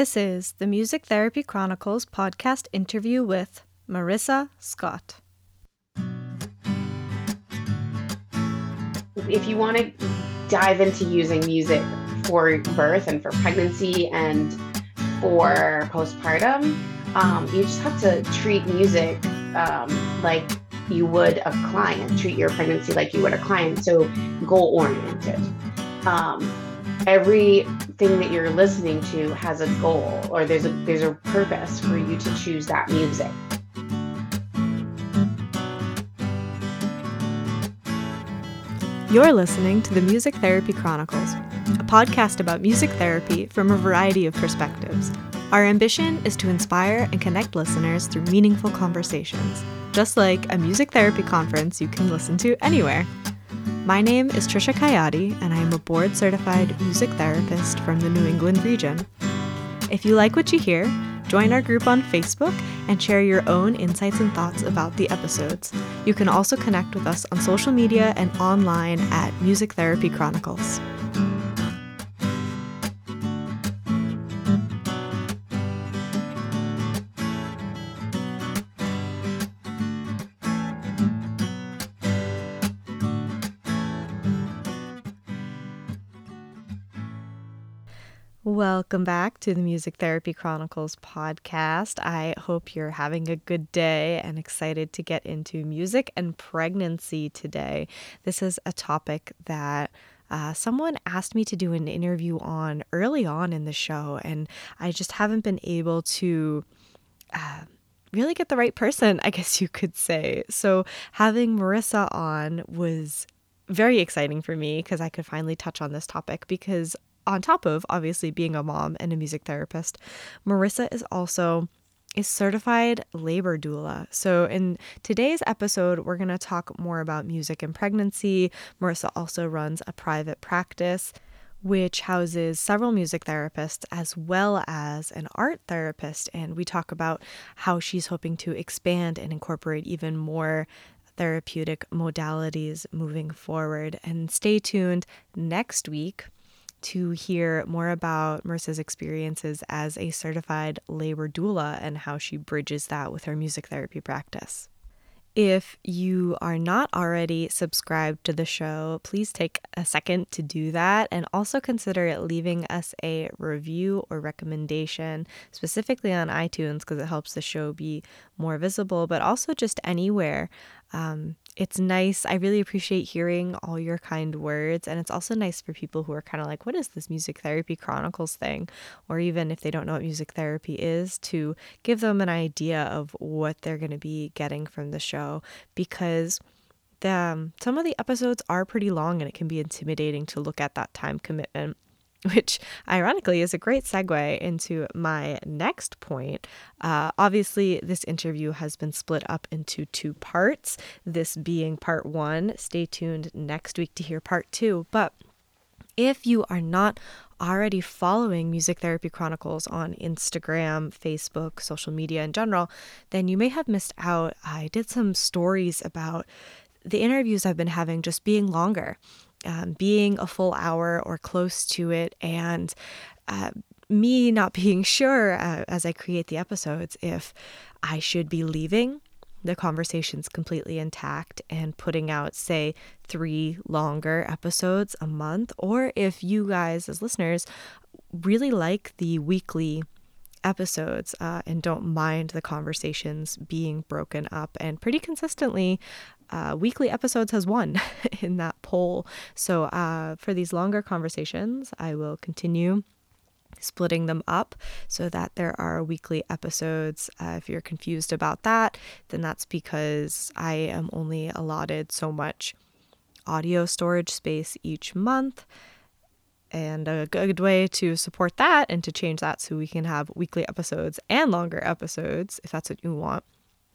This is the Music Therapy Chronicles podcast interview with Marissa Scott. If you want to dive into using music for birth and for pregnancy and for postpartum, um, you just have to treat music um, like you would a client, treat your pregnancy like you would a client. So goal oriented. Um, everything that you're listening to has a goal or there's a there's a purpose for you to choose that music. You're listening to the Music Therapy Chronicles, a podcast about music therapy from a variety of perspectives. Our ambition is to inspire and connect listeners through meaningful conversations, just like a music therapy conference you can listen to anywhere. My name is Trisha Kayati, and I am a board certified music therapist from the New England region. If you like what you hear, join our group on Facebook and share your own insights and thoughts about the episodes. You can also connect with us on social media and online at Music Therapy Chronicles. Welcome back to the Music Therapy Chronicles podcast. I hope you're having a good day and excited to get into music and pregnancy today. This is a topic that uh, someone asked me to do an interview on early on in the show, and I just haven't been able to. Uh, really get the right person, I guess you could say. So, having Marissa on was very exciting for me because I could finally touch on this topic because on top of obviously being a mom and a music therapist, Marissa is also a certified labor doula. So, in today's episode, we're going to talk more about music and pregnancy. Marissa also runs a private practice which houses several music therapists as well as an art therapist. And we talk about how she's hoping to expand and incorporate even more therapeutic modalities moving forward. And stay tuned next week to hear more about Marissa's experiences as a certified labor doula and how she bridges that with her music therapy practice. If you are not already subscribed to the show, please take a second to do that and also consider leaving us a review or recommendation, specifically on iTunes, because it helps the show be more visible, but also just anywhere. Um, it's nice. I really appreciate hearing all your kind words. And it's also nice for people who are kind of like, what is this Music Therapy Chronicles thing? Or even if they don't know what music therapy is, to give them an idea of what they're going to be getting from the show. Because the, um, some of the episodes are pretty long and it can be intimidating to look at that time commitment. which ironically is a great segue into my next point. Uh, obviously, this interview has been split up into two parts, this being part one. Stay tuned next week to hear part two. But if you are not already following Music Therapy Chronicles on Instagram, Facebook, social media in general, then you may have missed out. I did some stories about the interviews I've been having just being longer um, being a full hour or close to it, and uh, me not being sure uh, as I create the episodes if I should be leaving the conversations completely intact and putting out, say, three longer episodes a month, or if you guys, as listeners, really like the weekly episodes uh, and don't mind the conversations being broken up. And pretty consistently, uh, weekly episodes has won in that poll. So uh, for these longer conversations, I will continue splitting them up so that there are weekly episodes. Uh, if you're confused about that, then that's because I am only allotted so much audio storage space each month. And a good way to support that and to change that so we can have weekly episodes and longer episodes, if that's what you want.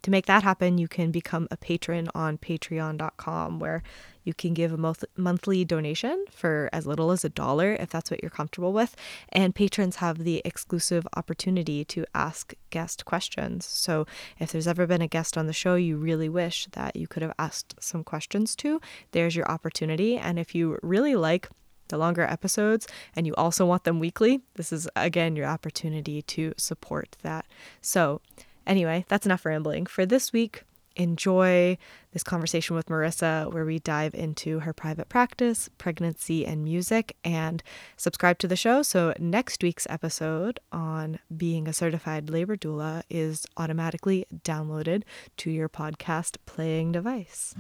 To make that happen, you can become a patron on patreon.com where you can give a month- monthly donation for as little as a dollar if that's what you're comfortable with. And patrons have the exclusive opportunity to ask guest questions. So if there's ever been a guest on the show you really wish that you could have asked some questions to, there's your opportunity. And if you really like the longer episodes and you also want them weekly, this is again your opportunity to support that. So, anyway, that's enough rambling. For this week, enjoy this conversation with Marissa, where we dive into her private practice, pregnancy, and music, and subscribe to the show. So, next week's episode on being a certified labor doula is automatically downloaded to your podcast playing device.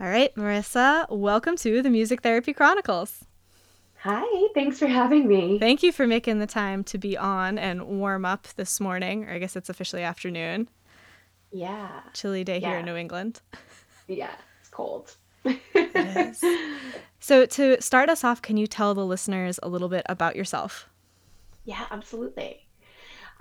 All right, Marissa, welcome to the Music Therapy Chronicles. Hi, thanks for having me. Thank you for making the time to be on and warm up this morning, or I guess it's officially afternoon. Yeah. Chilly day yeah. here in New England. Yeah, it's cold. it is. So, to start us off, can you tell the listeners a little bit about yourself? Yeah, absolutely.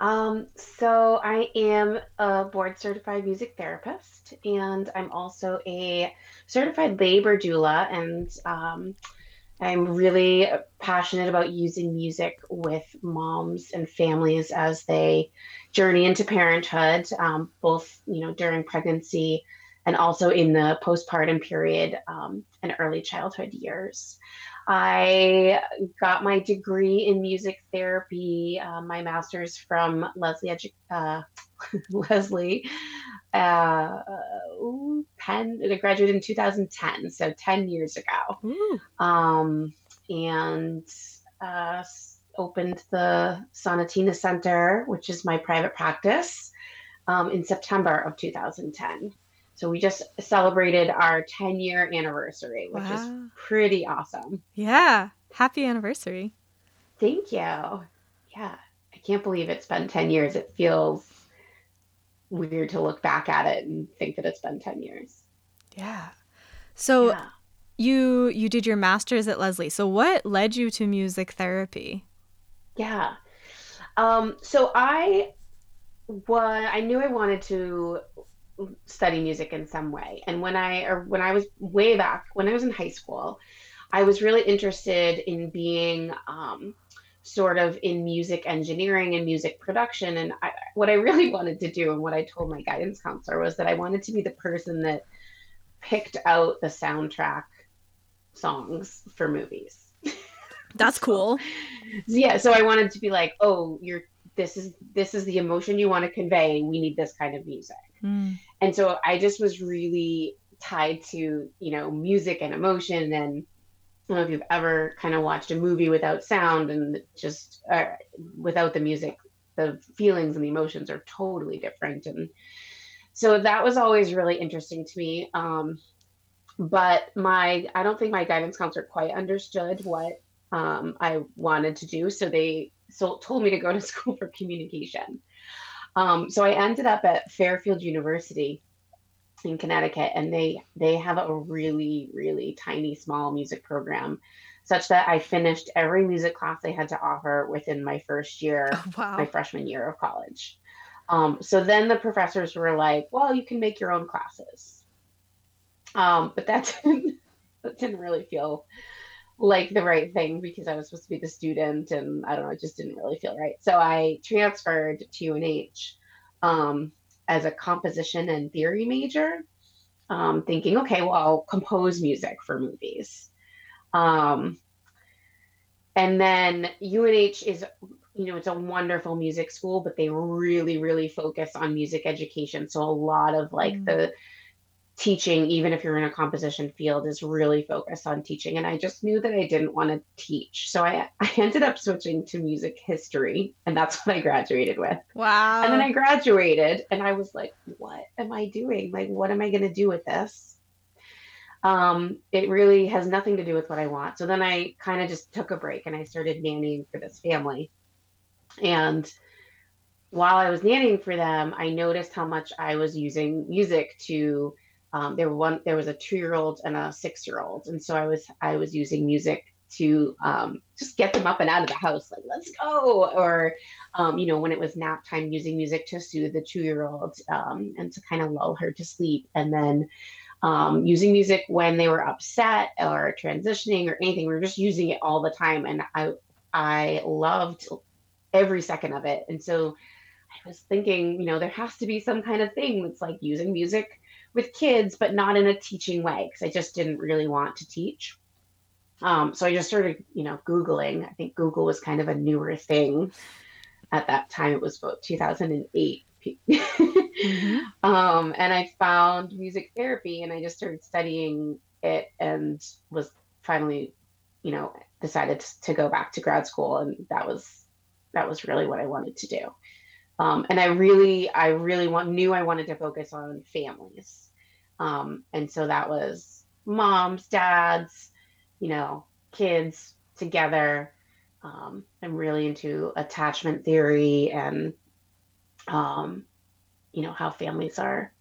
Um, so I am a board certified music therapist, and I'm also a certified labor doula, and um, I'm really passionate about using music with moms and families as they journey into parenthood, um, both you know during pregnancy and also in the postpartum period um, and early childhood years. I got my degree in music therapy, uh, my master's from Lesley, Edu- uh, Lesley, uh, 10, I graduated in 2010, so 10 years ago. Um, and uh, opened the Sonatina Center, which is my private practice, um, in September of 2010. So we just celebrated our 10 year anniversary, which wow. is pretty awesome. Yeah. Happy anniversary. Thank you. Yeah. I can't believe it's been 10 years. It feels weird to look back at it and think that it's been 10 years. Yeah. So yeah. you you did your masters at Lesley. So what led you to music therapy? Yeah. Um so I was I knew I wanted to study music in some way. And when I or when I was way back when I was in high school, I was really interested in being um, sort of in music engineering and music production. And I, what I really wanted to do, and what I told my guidance counselor, was that I wanted to be the person that picked out the soundtrack songs for movies. That's cool. yeah, so I wanted to be like, oh, you're this is this is the emotion you want to convey. We need this kind of music. Mm. And so I just was really tied to, you know, music and emotion. And I don't know if you've ever kind of watched a movie without sound and just uh, without the music, the feelings and the emotions are totally different. And so that was always really interesting to me. Um, but my, I don't think my guidance counselor quite understood what um, I wanted to do. So they so told me to go to school for communication. Um, so I ended up at Fairfield University in Connecticut, and they they have a really really tiny small music program, such that I finished every music class they had to offer within my first year, oh, wow. my freshman year of college. Um, so then the professors were like, "Well, you can make your own classes," um, but that didn't that didn't really feel like the right thing because I was supposed to be the student and I don't know, it just didn't really feel right. So I transferred to UNH um, as a composition and theory major, um, thinking, okay, well, I'll compose music for movies. Um, and then UNH is, you know, it's a wonderful music school, but they really, really focus on music education. So a lot of like mm. the teaching, even if you're in a composition field, is really focused on teaching. And I just knew that I didn't want to teach. So I, I ended up switching to music history, and that's what I graduated with. Wow. And then I graduated, and I was like, what am I doing? Like, what am I going to do with this? Um, it really has nothing to do with what I want. So then I kind of just took a break and I started nannying for this family. And while I was nannying for them, I noticed how much I was using music to um, there were one there was a two year old and a six year old and so i was i was using music to um, just get them up and out of the house like let's go or um, you know when it was nap time using music to soothe the two year old um, and to kind of lull her to sleep and then um, using music when they were upset or transitioning or anything. We were just using it all the time, and I I loved every second of it. And so I was thinking, you know, there has to be some kind of thing that's like using music with kids, but not in a teaching way, because I just didn't really want to teach. Um, so I just started, you know, Googling. I think Google was kind of a newer thing at that time. It was about 2008. mm-hmm. um, and I found music therapy and I just started studying it and was finally, you know, decided to go back to grad school. And that was, that was really what I wanted to do. Um, and I really, I really want, knew I wanted to focus on families. Um, and so that was moms, dads, you know, kids together. Um, I'm really into attachment theory and, um, you know, how families are,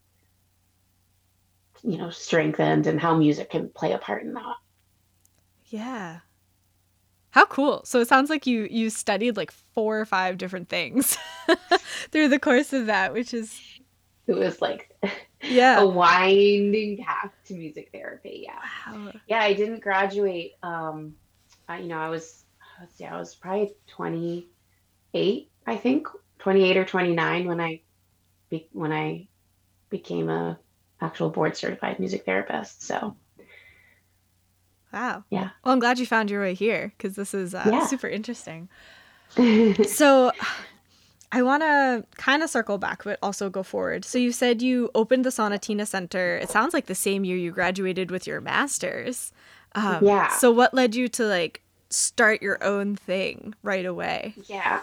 you know, strengthened and how music can play a part in that. Yeah. How cool. So it sounds like you you studied like four or five different things through the course of that, which is it was like yeah a winding path to music therapy yeah wow. yeah i didn't graduate um I, you know i was let's see i was probably 28 i think 28 or 29 when i be, when i became a actual board certified music therapist so wow yeah well i'm glad you found your way here because this is uh, yeah. super interesting so I want to kind of circle back, but also go forward. So you said you opened the Sonatina Center. It sounds like the same year you graduated with your master's. Um, yeah. So what led you to like start your own thing right away? Yeah.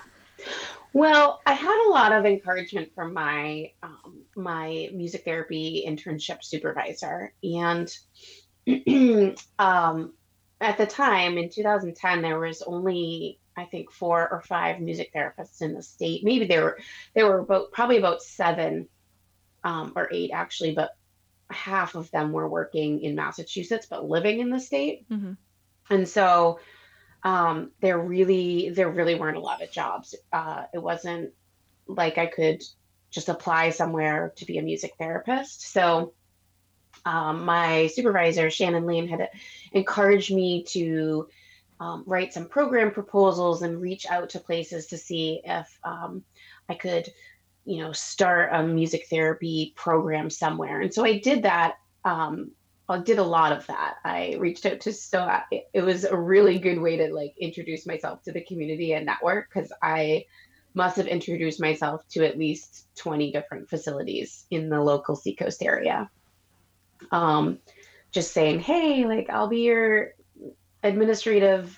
Well, I had a lot of encouragement from my um, my music therapy internship supervisor, and um, at the time in 2010, there was only I think four or five music therapists in the state. Maybe there were there were about probably about seven um, or eight actually, but half of them were working in Massachusetts but living in the state. Mm-hmm. And so um, there really there really weren't a lot of jobs. Uh, it wasn't like I could just apply somewhere to be a music therapist. So um, my supervisor Shannon Lane had encouraged me to um, write some program proposals and reach out to places to see if um, I could, you know, start a music therapy program somewhere. And so I did that. Um, I did a lot of that. I reached out to so it, it was a really good way to like introduce myself to the community and network because I must have introduced myself to at least 20 different facilities in the local Seacoast area. Um, just saying, hey, like I'll be your administrative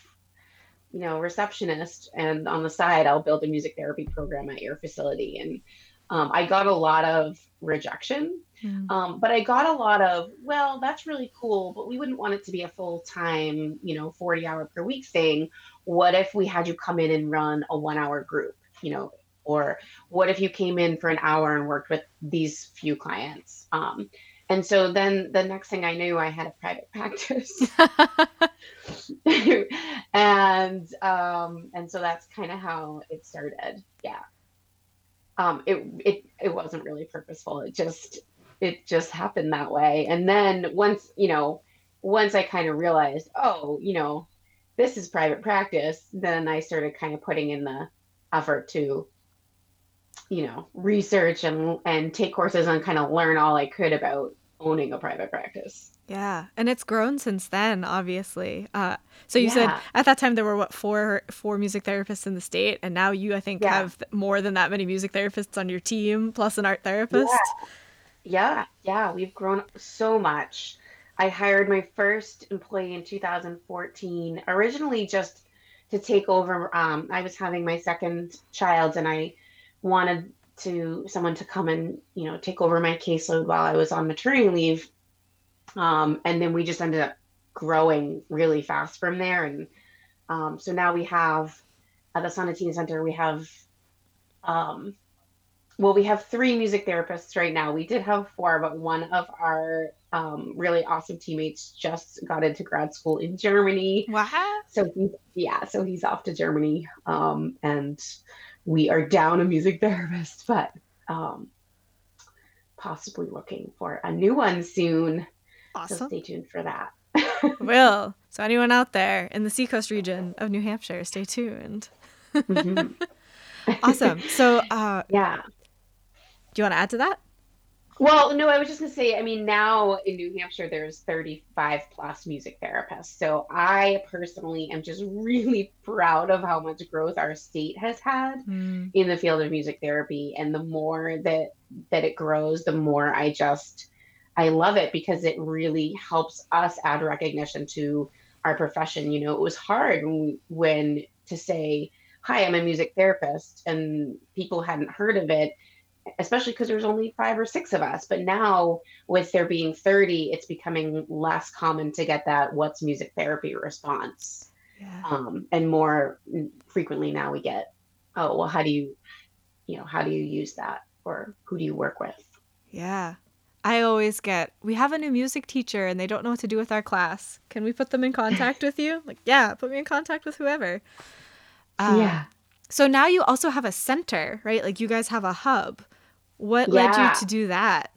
you know receptionist and on the side i'll build a music therapy program at your facility. And um, i got a lot of rejection. Mm. um, but i got a lot of well that's really cool but we wouldn't want it to be a full-time you know 40 hour per week thing. What if we had you come in and run a one hour group you know? Or what if you came in for an hour and worked with these few clients? Um, and so then the next thing I knew, I had a private practice, and um, and so that's kind of how it started. Yeah, um, it it it wasn't really purposeful. It just it just happened that way. And then once you know, once I kind of realized, oh, you know, this is private practice, then I started kind of putting in the effort to you know research and and take courses and kind of learn all I could about owning a private practice. Yeah, and it's grown since then, obviously. Uh, so you yeah. said at that time there were what four four music therapists in the state, and now you I think yeah. have more than that many music therapists on your team, plus an art therapist. Yeah. yeah, yeah, we've grown so much. I hired my first employee in 2014, originally just to take over. Um, I was having my second child, and I wanted to someone to come and you know take over my caseload while I was on maternity leave. Um, and then we just ended up growing really fast from there. And um, so now we have at the Sonatina Center, we have, um, well, we have three music therapists right now. We did have four, but one of our um, really awesome teammates just got into grad school in Germany. Wow. So he's, yeah, so he's off to Germany. Um, and we are down a music therapist, but um, possibly looking for a new one soon. Awesome. So stay tuned for that. Will. So anyone out there in the Seacoast region of New Hampshire, stay tuned. Mm-hmm. awesome. So uh, yeah. Do you want to add to that? Well, no, I was just going to say, I mean, now in New Hampshire, there's 35 plus music therapists. So I personally am just really proud of how much growth our state has had mm. in the field of music therapy. And the more that that it grows, the more I just I love it because it really helps us add recognition to our profession. You know, it was hard when, when to say, "Hi, I'm a music therapist," and people hadn't heard of it especially because there's only five or six of us. But now, with there being 30, it's becoming less common to get that what's music therapy response. Yeah. Um, and more frequently now we get, oh, well, how do you, you know, how do you use that? Or who do you work with? Yeah. I always get, we have a new music teacher and they don't know what to do with our class. Can we put them in contact with you? Like, yeah, put me in contact with whoever. Uh, yeah. So now you also have a center, right? Like you guys have a hub. What yeah. led you to do that?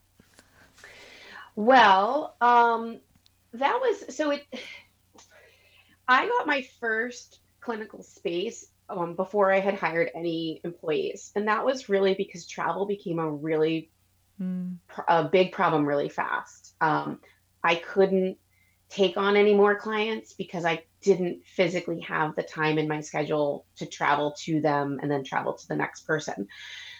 Well, um, that was so it. I got my first clinical space um, before I had hired any employees, and that was really because travel became a really mm. a big problem really fast. Um, I couldn't take on any more clients because I didn't physically have the time in my schedule to travel to them and then travel to the next person.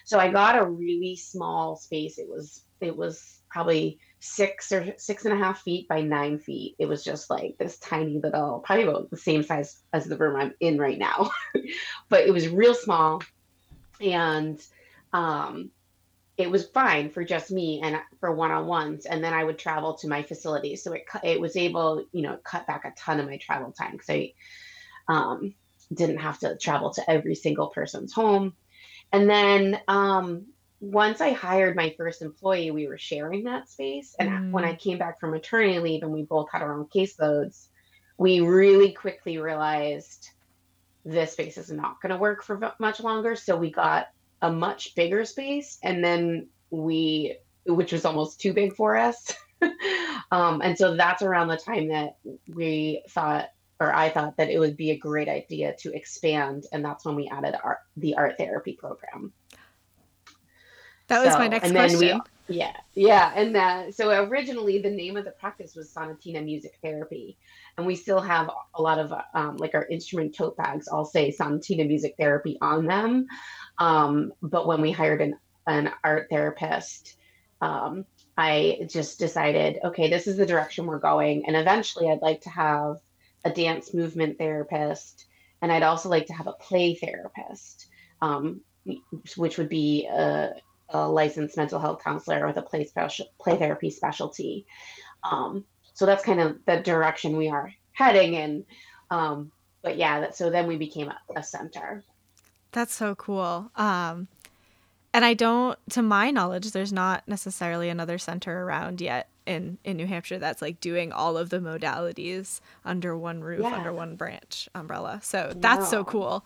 So I got a really small space. It was it was probably six or six and a half feet by nine feet. It was just like this tiny little, probably about the same size as the room I'm in right now, but it was real small, and um, it was fine for just me and for one-on-ones. And then I would travel to my facility, so it it was able, you know, cut back a ton of my travel time because I um, didn't have to travel to every single person's home and then um, once I hired my first employee, we were sharing that space. And mm. when I came back from maternity leave and we both had our own caseloads, we really quickly realized this space is not going to work for much longer. So we got a much bigger space. And then we, which was almost too big for us. um, and so that's around the time that we thought, or I thought that it would be a great idea to expand, and that's when we added art, the art therapy program. That was so, my next question. We, yeah, yeah, and that so originally the name of the practice was Sonatina Music Therapy, and we still have a lot of um, like our instrument tote bags all say Sonatina Music Therapy on them. Um, but when we hired an an art therapist, um, I just decided, okay, this is the direction we're going, and eventually I'd like to have a dance movement therapist, and I'd also like to have a play therapist, um, which would be a, a, licensed mental health counselor with a play special play therapy specialty. Um, so that's kind of the direction we are heading in. Um, but yeah, that, so then we became a, a center. That's so cool. Um, and I don't, to my knowledge, there's not necessarily another center around yet in in New Hampshire that's like doing all of the modalities under one roof, yeah. under one branch umbrella. So that's so cool.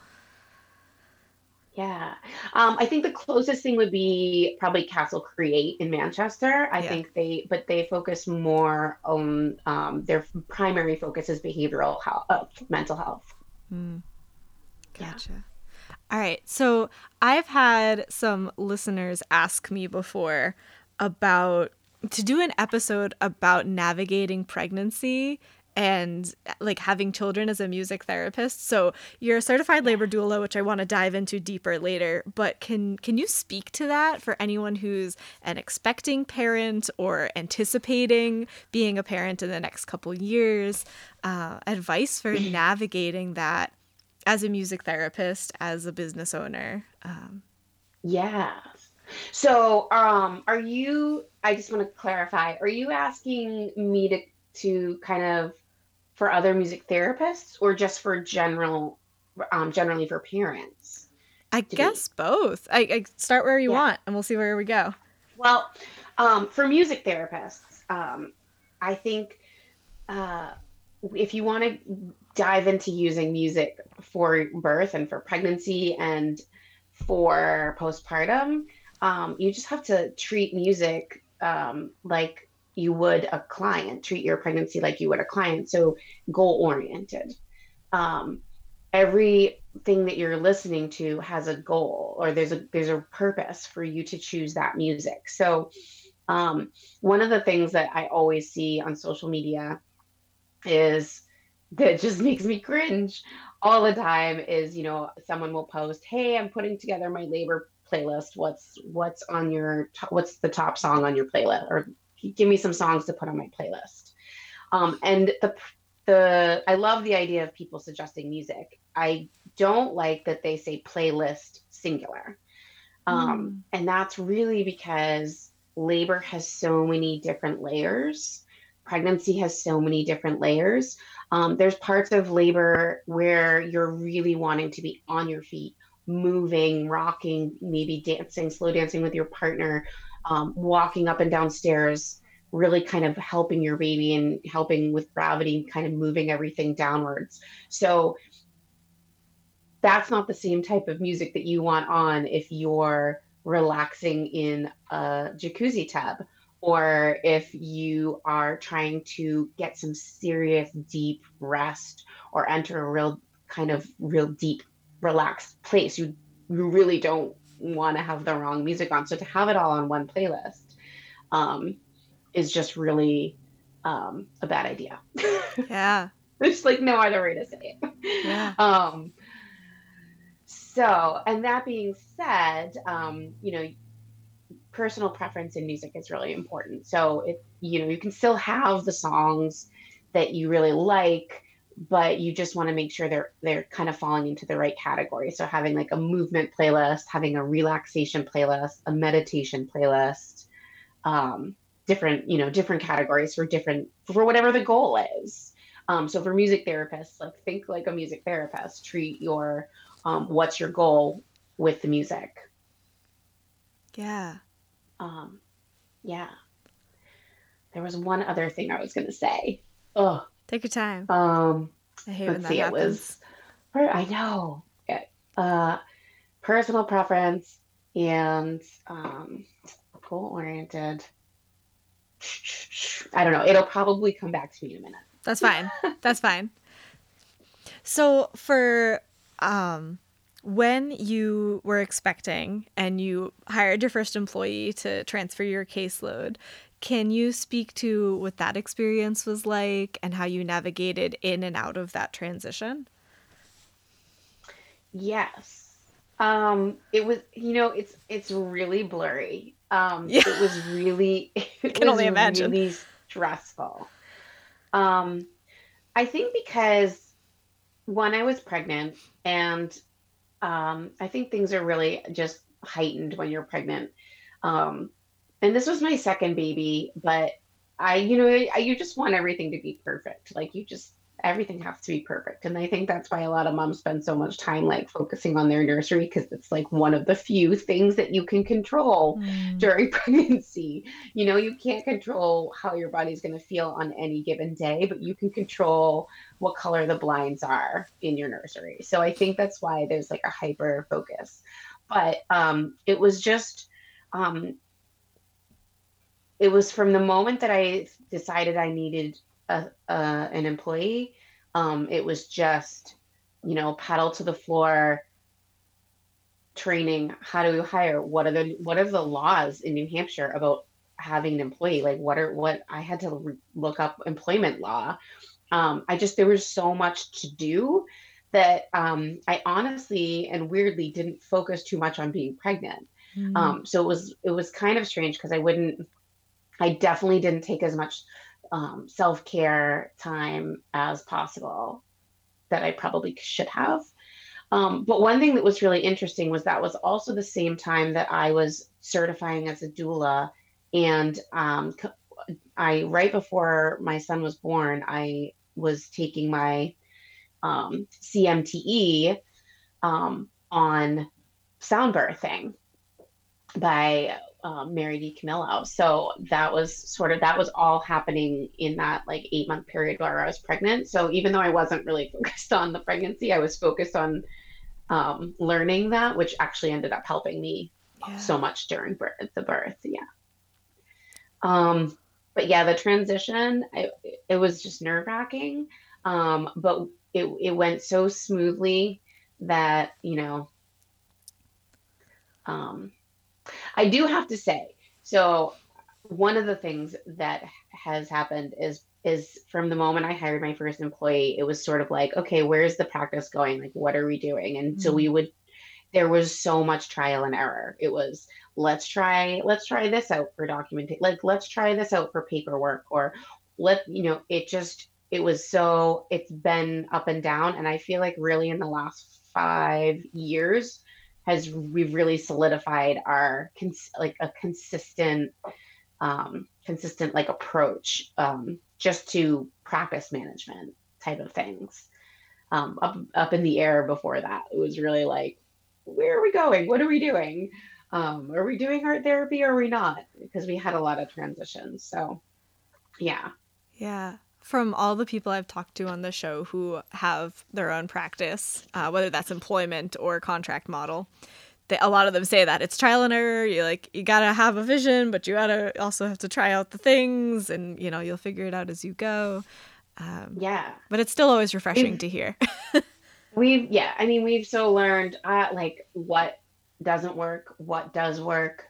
Yeah. Um, I think the closest thing would be probably Castle Create in Manchester. I yeah. think they, but they focus more on um, their primary focus is behavioral health, uh, mental health. Mm. Gotcha. Yeah. All right. So I've had some listeners ask me before about to do an episode about navigating pregnancy and like having children as a music therapist. So you're a certified labor doula, which I want to dive into deeper later. But can can you speak to that for anyone who's an expecting parent or anticipating being a parent in the next couple years? Uh, advice for navigating that as a music therapist, as a business owner. Um, yeah. So, um, are you? I just want to clarify. Are you asking me to to kind of for other music therapists, or just for general, um, generally for parents? I guess be? both. I, I, start where you yeah. want, and we'll see where we go. Well, um, for music therapists, um, I think uh, if you want to dive into using music for birth and for pregnancy and for postpartum, um, you just have to treat music um, like you would a client. Treat your pregnancy like you would a client. So goal oriented. Um, everything that you're listening to has a goal or there's a there's a purpose for you to choose that music. So um, one of the things that I always see on social media is that just makes me cringe all the time is you know someone will post hey i'm putting together my labor playlist. What's what's on your what's the top song on your playlist? Or give me some songs to put on my playlist. Um, and the the i love the idea of people suggesting music. I don't like that they say playlist singular. Um, mm. and that's really because labor has so many different layers. Pregnancy has so many different layers um, there's parts of labor where you're really wanting to be on your feet moving, rocking, maybe dancing, slow dancing with your partner, um, walking up and down stairs, really kind of helping your baby and helping with gravity, kind of moving everything downwards. So that's not the same type of music that you want on if you're relaxing in a jacuzzi tub or if you are trying to get some serious deep rest or enter a real kind of real deep relaxed place you you really don't want to have the wrong music on. So to have it all on one playlist um, is just really um, a bad idea. Yeah. There's like no other way to say it. Yeah. Um so and that being said um you know personal preference in music is really important so it you know you can still have the songs that you really like but you just want to make sure they're they're kind of falling into the right category. So having like a movement playlist, having a relaxation playlist, a meditation playlist, um, different you know different categories for different for whatever the goal is. Um, so for music therapists, like think like a music therapist. Treat your um, what's your goal with the music. Yeah. Um, yeah. There was one other thing I was going to say. Oh, Take your time. Um, I hate when that see, happens. It was, I know. Uh, personal preference and um, goal oriented. I don't know. It'll probably come back to me in a minute. That's fine. That's fine. So for um when you were expecting and you hired your first employee to transfer your caseload, can you speak to what that experience was like and how you navigated in and out of that transition? Yes. Um, it was, you know, it's it's really blurry. Um, yeah. it was really it can only imagine. really stressful. Um, I think because when I was pregnant and um, I think things are really just heightened when you're pregnant. Um, and this was my second baby, but I, you know, I, you just want everything to be perfect. Like you just everything has to be perfect. And I think that's why a lot of moms spend so much time like focusing on their nursery because it's like one of the few things that you can control mm. during pregnancy. You know, you can't control how your body's going to feel on any given day, but you can control what color the blinds are in your nursery. So I think that's why there's like a hyper focus. But um, it was just um, it was from the moment that I decided I needed a, a an employee. Um, it was just, you know, paddle to the floor training. How do we hire? What are the what are the laws in New Hampshire about having an employee? Like, what are what I had to re- look up employment law. Um, I just there was so much to do that um, I honestly and weirdly didn't focus too much on being pregnant. Mm-hmm. Um, so it was it was kind of strange because I wouldn't I definitely didn't take as much um, self care time as possible that I probably should have. Um, but one thing that was really interesting was that was also the same time that I was certifying as a doula. And um, I, right before my son was born, I was taking my um, CMTE um, on sound birthing by um, Mary Camillo. So that was sort of that was all happening in that like eight month period where I was pregnant. So even though I wasn't really focused on the pregnancy, I was focused on um, learning that, which actually ended up helping me yeah. so much during birth, the birth. Yeah. Um, but yeah, the transition, I, it was just nerve wracking. Um, but it, it went so smoothly that, you know, um, I do have to say, so one of the things that has happened is is from the moment I hired my first employee, it was sort of like, okay, where's the practice going? Like, what are we doing? And mm-hmm. so we would, there was so much trial and error. It was, let's try, let's try this out for documentation. Like, let's try this out for paperwork or let, you know, it just, it was so, it's been up and down. And I feel like really in the last five years has, we've really solidified our, cons- like a consistent, um, consistent like approach um, just to practice management type of things. Um, up up in the air before that, it was really like, where are we going? What are we doing? Um, are we doing art therapy or are we not? Because we had a lot of transitions. So, yeah. Yeah. From all the people I've talked to on the show who have their own practice, uh, whether that's employment or contract model, they, a lot of them say that it's trial and error. You like you gotta have a vision, but you gotta also have to try out the things, and you know you'll figure it out as you go. Um, yeah, but it's still always refreshing we've, to hear. we've yeah, I mean we've so learned uh, like what doesn't work, what does work.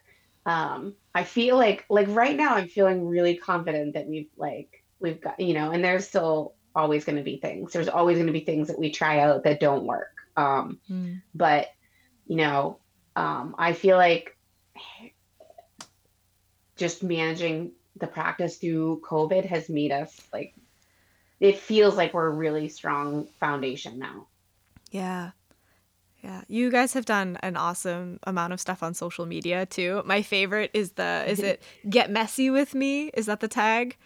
Um, I feel like like right now I'm feeling really confident that we've like we've got you know, and there's still always going to be things. There's always going to be things that we try out that don't work. Um, mm. But you know, um, I feel like just managing the practice through COVID has made us like it feels like we're a really strong foundation now. Yeah. Yeah. You guys have done an awesome amount of stuff on social media too. My favorite is the is it get messy with me? Is that the tag?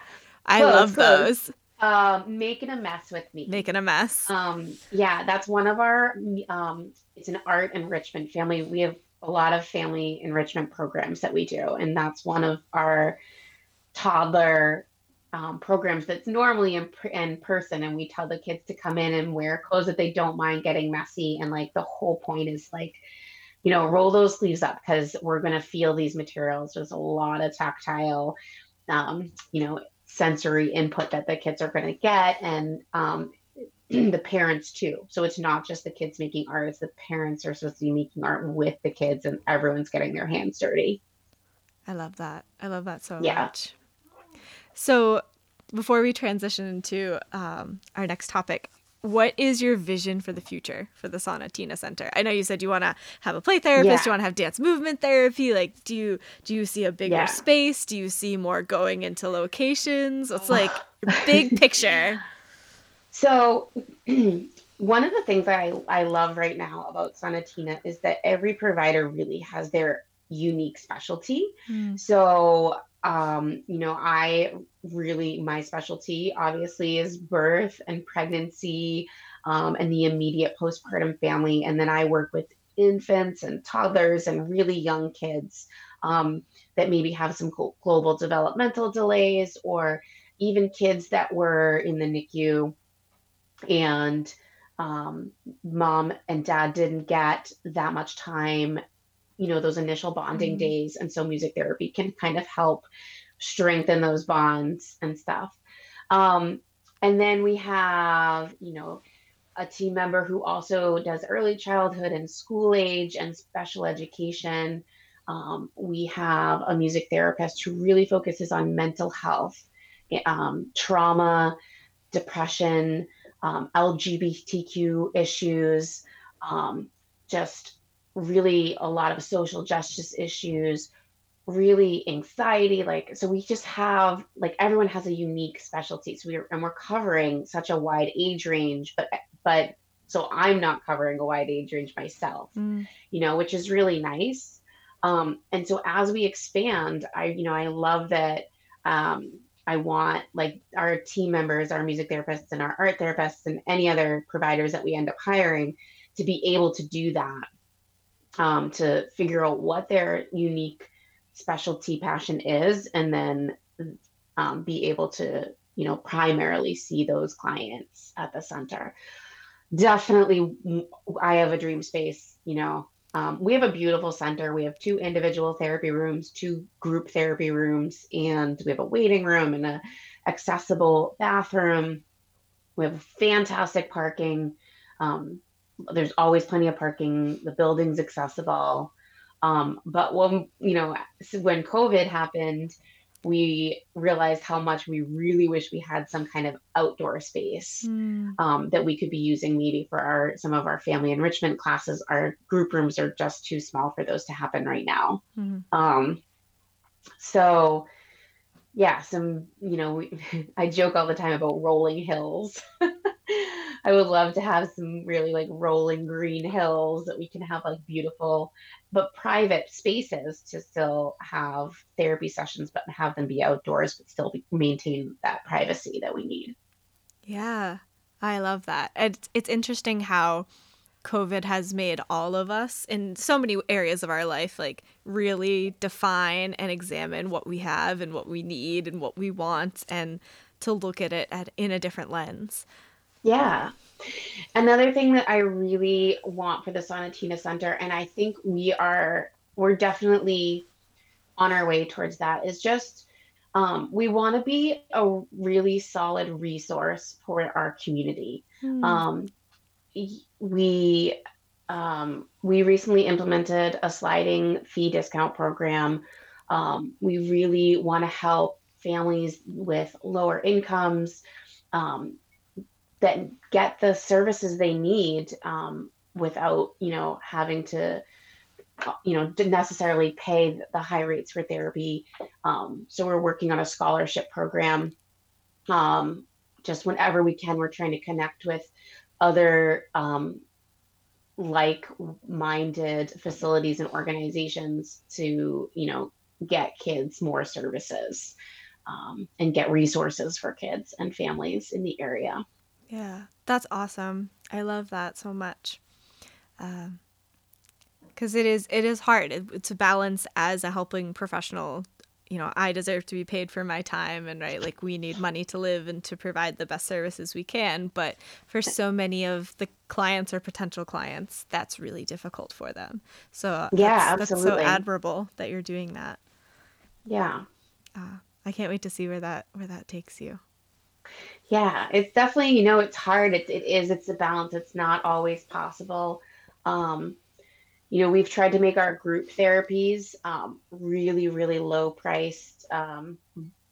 I close, love close. those. Um, making a mess with me. Making a mess. Um, yeah, that's one of our um, it's an art enrichment family. We have a lot of family enrichment programs that we do, and that's one of our toddler um, programs that's normally in, in person. And we tell the kids to come in and wear clothes that they don't mind getting messy. And like the whole point is like, you know, roll those sleeves up because we're going to feel these materials. There's a lot of tactile, um, you know, sensory input that the kids are going to get. And um, the parents too. So it's not just the kids making art, it's the parents are supposed to be making art with the kids and everyone's getting their hands dirty. I love that. I love that so yeah. much. So before we transition to um, our next topic, what is your vision for the future for the Sonatina Center? I know you said you want to have a play therapist, yeah. you want to have dance movement therapy. Like, do you do you see a bigger yeah. space? Do you see more going into locations? It's like big picture. So, one of the things that I, I love right now about Sonatina is that every provider really has their unique specialty. Mm. So, um, you know, I really, my specialty obviously is birth and pregnancy um, and the immediate postpartum family. And then I work with infants and toddlers and really young kids um, that maybe have some global developmental delays or even kids that were in the NICU and um, mom and dad didn't get that much time you know those initial bonding mm-hmm. days and so music therapy can kind of help strengthen those bonds and stuff um, and then we have you know a team member who also does early childhood and school age and special education um, we have a music therapist who really focuses on mental health um, trauma depression um, LGBTQ issues, um, just really a lot of social justice issues, really anxiety. Like, so we just have like everyone has a unique specialty. So we're and we're covering such a wide age range, but but so I'm not covering a wide age range myself, mm. you know, which is really nice. Um, and so as we expand, I you know I love that um, I want like our team members, our music therapists, and our art therapists, and any other providers that we end up hiring to be able to do that, um, to figure out what their unique specialty passion is, and then um, be able to, you know, primarily see those clients at the center. Definitely, I have a dream space, you know, Um, we have a beautiful center. We have two individual therapy rooms, two group therapy rooms, and we have a waiting room and a accessible bathroom. We have fantastic parking. Um, there's always plenty of parking. The building's accessible. Um, but when you know when COVID happened, we realized how much we really wish we had some kind of outdoor space mm. um, that we could be using maybe for our some of our family enrichment classes our group rooms are just too small for those to happen right now mm-hmm. um, so yeah some you know we, i joke all the time about rolling hills I would love to have some really like rolling green hills that we can have like beautiful but private spaces to still have therapy sessions, but have them be outdoors, but still be, maintain that privacy that we need. Yeah, I love that. It's it's interesting how COVID has made all of us in so many areas of our life like really define and examine what we have and what we need and what we want and to look at it at, in a different lens. Yeah. Another thing that I really want for the Sonatina Center, and I think we are, we're definitely on our way towards that, is just um, we want to be a really solid resource for our community. Mm. Um, we um, we recently implemented a sliding fee discount program. Um, we really want to help families with lower incomes um, that get the services they need um, without you know having to you know necessarily pay the high rates for therapy. Um, so we're working on a scholarship program. Um, just whenever we can we're trying to connect with other um, like-minded facilities and organizations to you know get kids more services um, and get resources for kids and families in the area yeah, that's awesome. I love that so much. Because um, it is it is hard it, to balance as a helping professional. You know, I deserve to be paid for my time, and right, like we need money to live and to provide the best services we can. But for so many of the clients or potential clients, that's really difficult for them. So yeah, that's, that's so admirable that you're doing that. Yeah. Uh, I can't wait to see where that where that takes you. Yeah, it's definitely, you know, it's hard. It, it is, it's a balance. It's not always possible. Um, you know, we've tried to make our group therapies um, really, really low priced, um,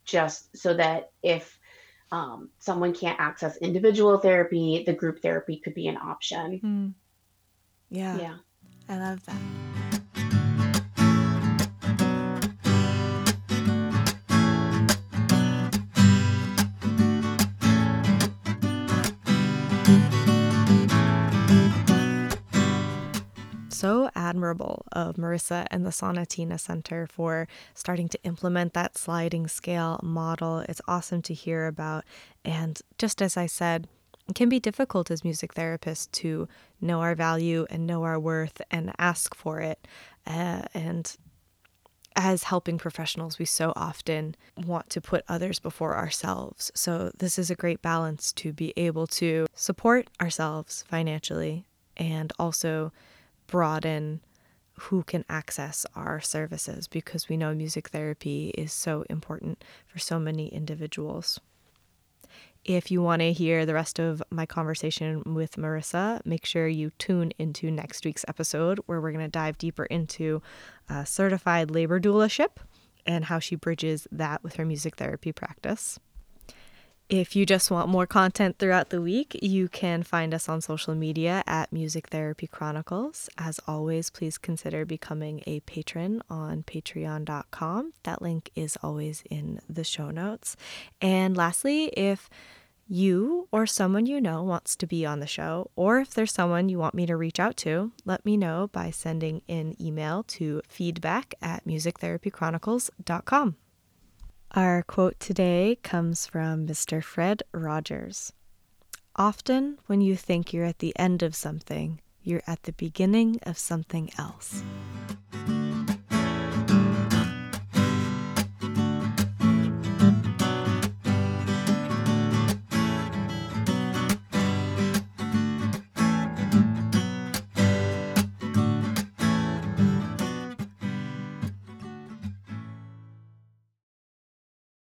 just so that if um, someone can't access individual therapy, the group therapy could be an option. Mm. Yeah. Yeah. I love that. Admirable of Marissa and the Sonatina Center for starting to implement that sliding scale model. It's awesome to hear about. And just as I said, it can be difficult as music therapists to know our value and know our worth and ask for it. Uh, and as helping professionals, we so often want to put others before ourselves. So, this is a great balance to be able to support ourselves financially and also broaden who can access our services because we know music therapy is so important for so many individuals. If you want to hear the rest of my conversation with Marissa, make sure you tune into next week's episode where we're going to dive deeper into uh, certified labor doulaship and how she bridges that with her music therapy practice. If you just want more content throughout the week, you can find us on social media at Music Therapy Chronicles. As always, please consider becoming a patron on patreon.com. That link is always in the show notes. And lastly, if you or someone you know wants to be on the show, or if there's someone you want me to reach out to, let me know by sending an email to feedback at musictherapychronicles.com. Our quote today comes from Mr. Fred Rogers. Often, when you think you're at the end of something, you're at the beginning of something else.